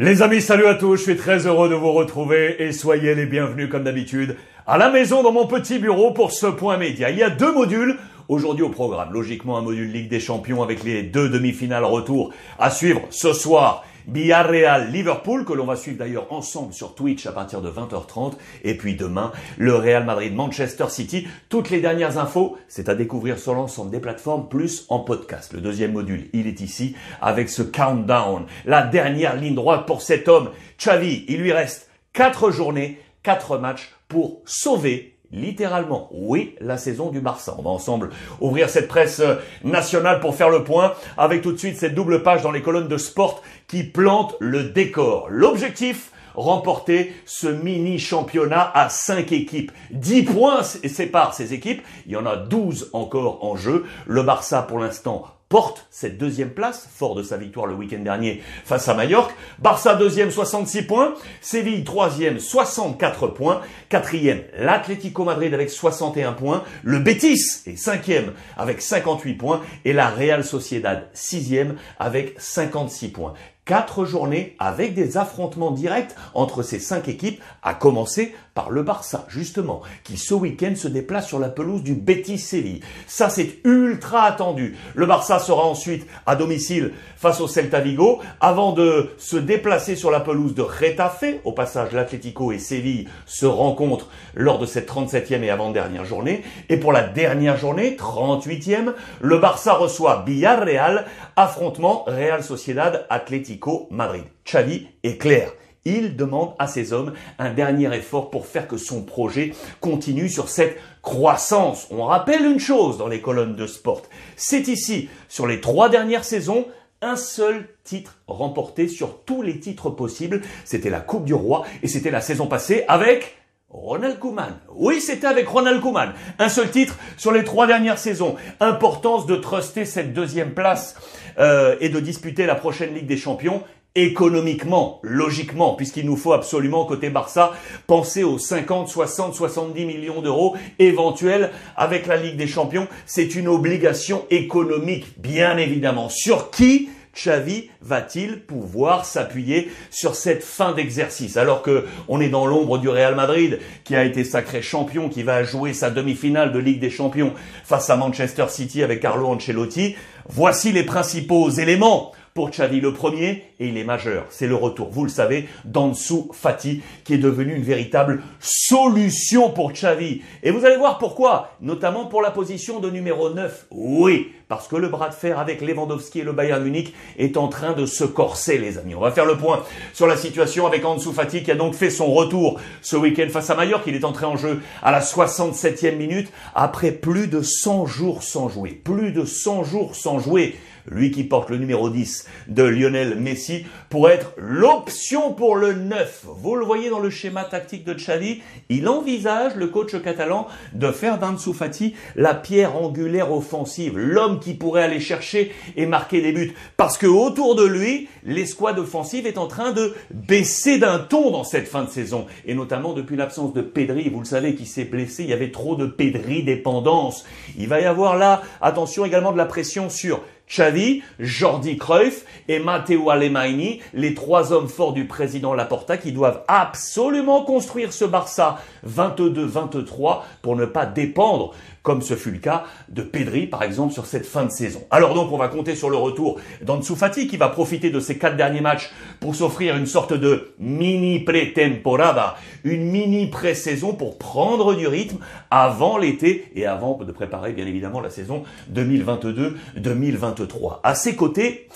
Les amis, salut à tous, je suis très heureux de vous retrouver et soyez les bienvenus comme d'habitude à la maison dans mon petit bureau pour ce point média. Il y a deux modules aujourd'hui au programme. Logiquement un module Ligue des Champions avec les deux demi-finales retour à suivre ce soir Villarreal Liverpool que l'on va suivre d'ailleurs ensemble sur Twitch à partir de 20h30 et puis demain le Real Madrid Manchester City. Toutes les dernières infos, c'est à découvrir sur l'ensemble des plateformes plus en podcast. Le deuxième module, il est ici avec ce countdown, la dernière ligne droite pour cet homme. Xavi, il lui reste quatre journées, quatre matchs pour sauver littéralement, oui, la saison du Barça. On va ensemble ouvrir cette presse euh, nationale pour faire le point avec tout de suite cette double page dans les colonnes de sport qui plante le décor. L'objectif, remporter ce mini championnat à 5 équipes. 10 points séparent ces équipes. Il y en a 12 encore en jeu. Le Barça, pour l'instant, porte cette deuxième place, fort de sa victoire le week-end dernier face à Mallorca. Barça deuxième, 66 points. Séville troisième, 64 points. Quatrième, l'Atlético Madrid avec 61 points. Le Betis est cinquième avec 58 points. Et la Real Sociedad sixième avec 56 points quatre journées avec des affrontements directs entre ces cinq équipes, à commencer par le Barça, justement, qui ce week-end se déplace sur la pelouse du Betis Séville. Ça, c'est ultra attendu. Le Barça sera ensuite à domicile face au Celta Vigo, avant de se déplacer sur la pelouse de Retafe. Au passage, l'Atlético et Séville se rencontrent lors de cette 37e et avant-dernière journée. Et pour la dernière journée, 38e, le Barça reçoit Villarreal, affrontement Real Sociedad Atlético Madrid. Xavi est clair. Il demande à ses hommes un dernier effort pour faire que son projet continue sur cette croissance. On rappelle une chose dans les colonnes de sport. C'est ici, sur les trois dernières saisons, un seul titre remporté sur tous les titres possibles. C'était la Coupe du Roi et c'était la saison passée avec Ronald Koeman. Oui, c'était avec Ronald Koeman. Un seul titre sur les trois dernières saisons. Importance de truster cette deuxième place euh, et de disputer la prochaine Ligue des Champions économiquement, logiquement, puisqu'il nous faut absolument, côté Barça, penser aux 50, 60, 70 millions d'euros éventuels avec la Ligue des Champions. C'est une obligation économique, bien évidemment. Sur qui Xavi va-t-il pouvoir s'appuyer sur cette fin d'exercice? Alors que on est dans l'ombre du Real Madrid qui a été sacré champion qui va jouer sa demi-finale de Ligue des Champions face à Manchester City avec Carlo Ancelotti voici les principaux éléments pour Xavi le premier, et il est majeur. C'est le retour, vous le savez, d'Ansu Fati, qui est devenu une véritable solution pour Xavi. Et vous allez voir pourquoi, notamment pour la position de numéro 9. Oui, parce que le bras de fer avec Lewandowski et le Bayern Munich est en train de se corser, les amis. On va faire le point sur la situation avec Ansu Fati, qui a donc fait son retour ce week-end face à Mallorca. Il est entré en jeu à la 67e minute, après plus de 100 jours sans jouer. Plus de 100 jours sans jouer lui qui porte le numéro 10 de Lionel Messi, pour être l'option pour le 9. Vous le voyez dans le schéma tactique de Xavi, il envisage, le coach catalan, de faire d'Ansu Fati la pierre angulaire offensive, l'homme qui pourrait aller chercher et marquer des buts. Parce que autour de lui, l'escouade offensive est en train de baisser d'un ton dans cette fin de saison. Et notamment depuis l'absence de Pedri, vous le savez, qui s'est blessé, il y avait trop de Pedri dépendance. Il va y avoir là, attention également de la pression sur Xavi, Jordi Cruyff et Matteo Alemany, les trois hommes forts du président Laporta qui doivent absolument construire ce Barça 22-23 pour ne pas dépendre comme ce fut le cas de Pedri, par exemple, sur cette fin de saison. Alors donc, on va compter sur le retour d'Ansu Fati, qui va profiter de ces quatre derniers matchs pour s'offrir une sorte de mini pré-temporada, une mini pré-saison pour prendre du rythme avant l'été et avant de préparer, bien évidemment, la saison 2022-2023. À ses côtés,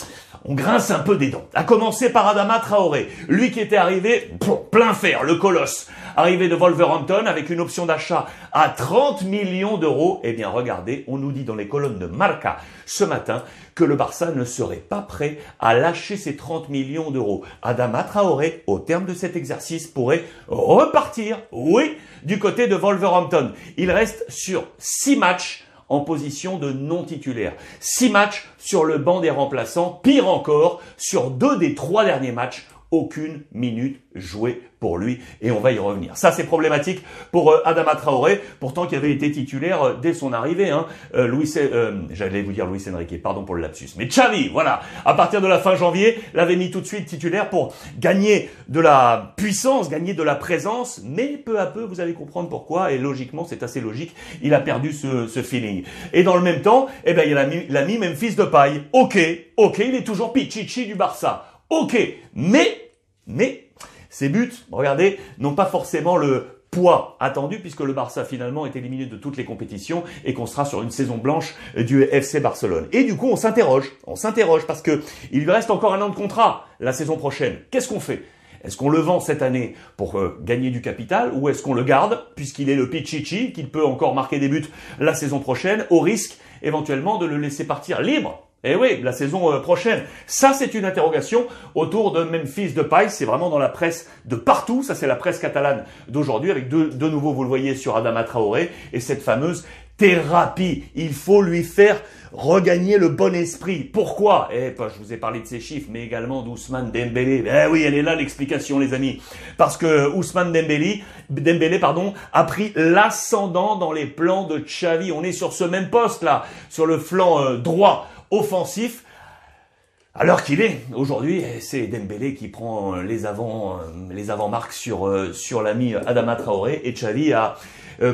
on grince un peu des dents. À commencer par Adama Traoré, lui qui était arrivé plein fer, le colosse, arrivé de Wolverhampton avec une option d'achat à 30 millions d'euros. Eh bien, regardez, on nous dit dans les colonnes de Marca ce matin que le Barça ne serait pas prêt à lâcher ces 30 millions d'euros. Adama Traoré, au terme de cet exercice, pourrait repartir, oui, du côté de Wolverhampton. Il reste sur 6 matchs en position de non titulaire. Six matchs sur le banc des remplaçants, pire encore, sur deux des trois derniers matchs aucune minute jouée pour lui et on va y revenir. Ça c'est problématique pour euh, Adama Traoré, pourtant qui avait été titulaire euh, dès son arrivée. Hein. Euh, Louis, j'allais vous dire Luis Enrique, pardon pour le lapsus, mais Xavi, voilà, à partir de la fin janvier, l'avait mis tout de suite titulaire pour gagner de la puissance, gagner de la présence, mais peu à peu vous allez comprendre pourquoi et logiquement c'est assez logique, il a perdu ce, ce feeling. Et dans le même temps, eh ben il a mis Memphis de paille. Ok, ok, il est toujours Pichichi du Barça. Ok, mais, mais, ces buts, regardez, n'ont pas forcément le poids attendu puisque le Barça finalement est éliminé de toutes les compétitions et qu'on sera sur une saison blanche du FC Barcelone. Et du coup, on s'interroge, on s'interroge parce que il lui reste encore un an de contrat la saison prochaine. Qu'est-ce qu'on fait? Est-ce qu'on le vend cette année pour euh, gagner du capital ou est-ce qu'on le garde puisqu'il est le Pichichi, qu'il peut encore marquer des buts la saison prochaine au risque éventuellement de le laisser partir libre? Eh oui, la saison euh, prochaine. Ça, c'est une interrogation autour de Memphis de Paille. C'est vraiment dans la presse de partout. Ça, c'est la presse catalane d'aujourd'hui avec de, de nouveau, vous le voyez, sur Adama Traoré et cette fameuse thérapie. Il faut lui faire regagner le bon esprit. Pourquoi? Eh, ben, je vous ai parlé de ces chiffres, mais également d'Ousmane Dembélé. Eh oui, elle est là l'explication, les amis. Parce que Ousmane Dembélé, Dembélé, pardon, a pris l'ascendant dans les plans de Xavi. On est sur ce même poste là, sur le flanc euh, droit offensif. Alors qu'il est aujourd'hui, c'est Dembélé qui prend les avant les avant-marques sur euh, sur l'ami Adama Traoré et Xavi a euh,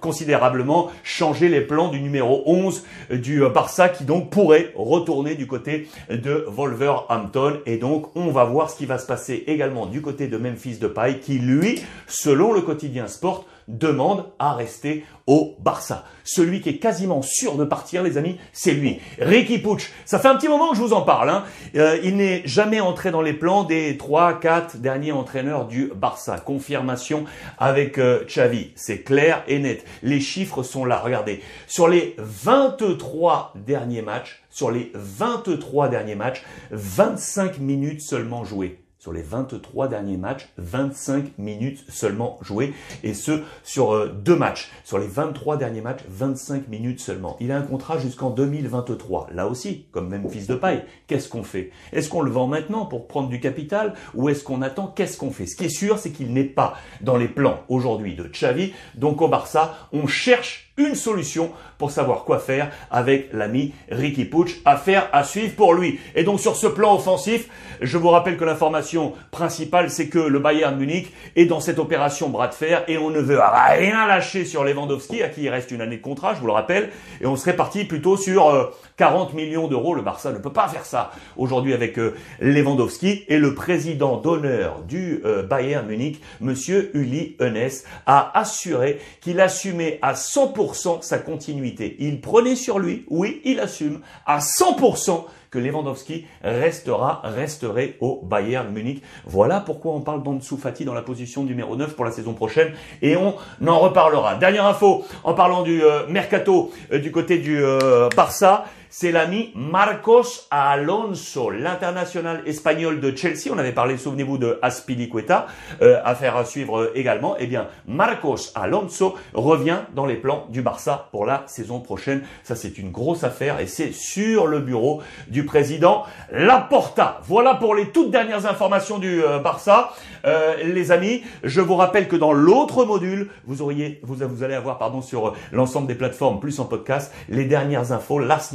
considérablement changé les plans du numéro 11 du Barça qui donc pourrait retourner du côté de Wolverhampton et donc on va voir ce qui va se passer également du côté de Memphis Depay qui lui, selon le quotidien Sport, demande à rester au Barça. Celui qui est quasiment sûr de partir, les amis, c'est lui. Ricky Pucci. Ça fait un petit moment que je vous en parle. Hein. Euh, il n'est jamais entré dans les plans des 3, 4 derniers entraîneurs du Barça. Confirmation avec euh, Xavi. C'est clair et net. Les chiffres sont là. Regardez. Sur les 23 derniers matchs, sur les 23 derniers matchs, 25 minutes seulement jouées sur les 23 derniers matchs, 25 minutes seulement jouées, et ce sur euh, deux matchs. Sur les 23 derniers matchs, 25 minutes seulement. Il a un contrat jusqu'en 2023. Là aussi, comme même fils de paille, qu'est-ce qu'on fait? Est-ce qu'on le vend maintenant pour prendre du capital ou est-ce qu'on attend? Qu'est-ce qu'on fait? Ce qui est sûr, c'est qu'il n'est pas dans les plans aujourd'hui de Xavi. Donc au Barça, on cherche une solution pour savoir quoi faire avec l'ami Ricky Pucci. Affaire à suivre pour lui. Et donc sur ce plan offensif, je vous rappelle que l'information principale, c'est que le Bayern Munich est dans cette opération bras de fer et on ne veut rien lâcher sur Lewandowski, à qui il reste une année de contrat, je vous le rappelle, et on serait parti plutôt sur 40 euh, millions d'euros. Le Barça ne peut pas faire ça aujourd'hui avec euh, Lewandowski. Et le président d'honneur du euh, Bayern Munich, monsieur Uli Hoeneß, a assuré qu'il assumait à 100% sa continuité. Il prenait sur lui, oui, il assume à 100% que Lewandowski restera, resterait au Bayern Munich. Voilà pourquoi on parle d'Ansu Fati dans la position numéro 9 pour la saison prochaine et on en reparlera. Dernière info en parlant du euh, mercato euh, du côté du euh, Barça c'est l'ami Marcos Alonso, l'international espagnol de Chelsea. On avait parlé, souvenez-vous, de Aspilicueta, euh, affaire à suivre également. Eh bien, Marcos Alonso revient dans les plans du Barça pour la saison prochaine. Ça, c'est une grosse affaire et c'est sur le bureau du président Laporta. Voilà pour les toutes dernières informations du euh, Barça. Euh, les amis, je vous rappelle que dans l'autre module, vous auriez, vous, allez avoir, pardon, sur l'ensemble des plateformes plus en podcast, les dernières infos, last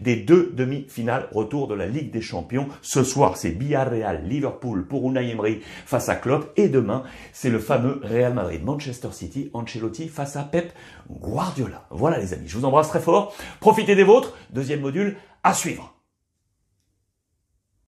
des deux demi-finales retour de la Ligue des Champions. Ce soir, c'est Villarreal, Liverpool pour Unai Emery face à Klopp. Et demain, c'est le fameux Real Madrid, Manchester City, Ancelotti face à Pep Guardiola. Voilà les amis, je vous embrasse très fort. Profitez des vôtres. Deuxième module à suivre.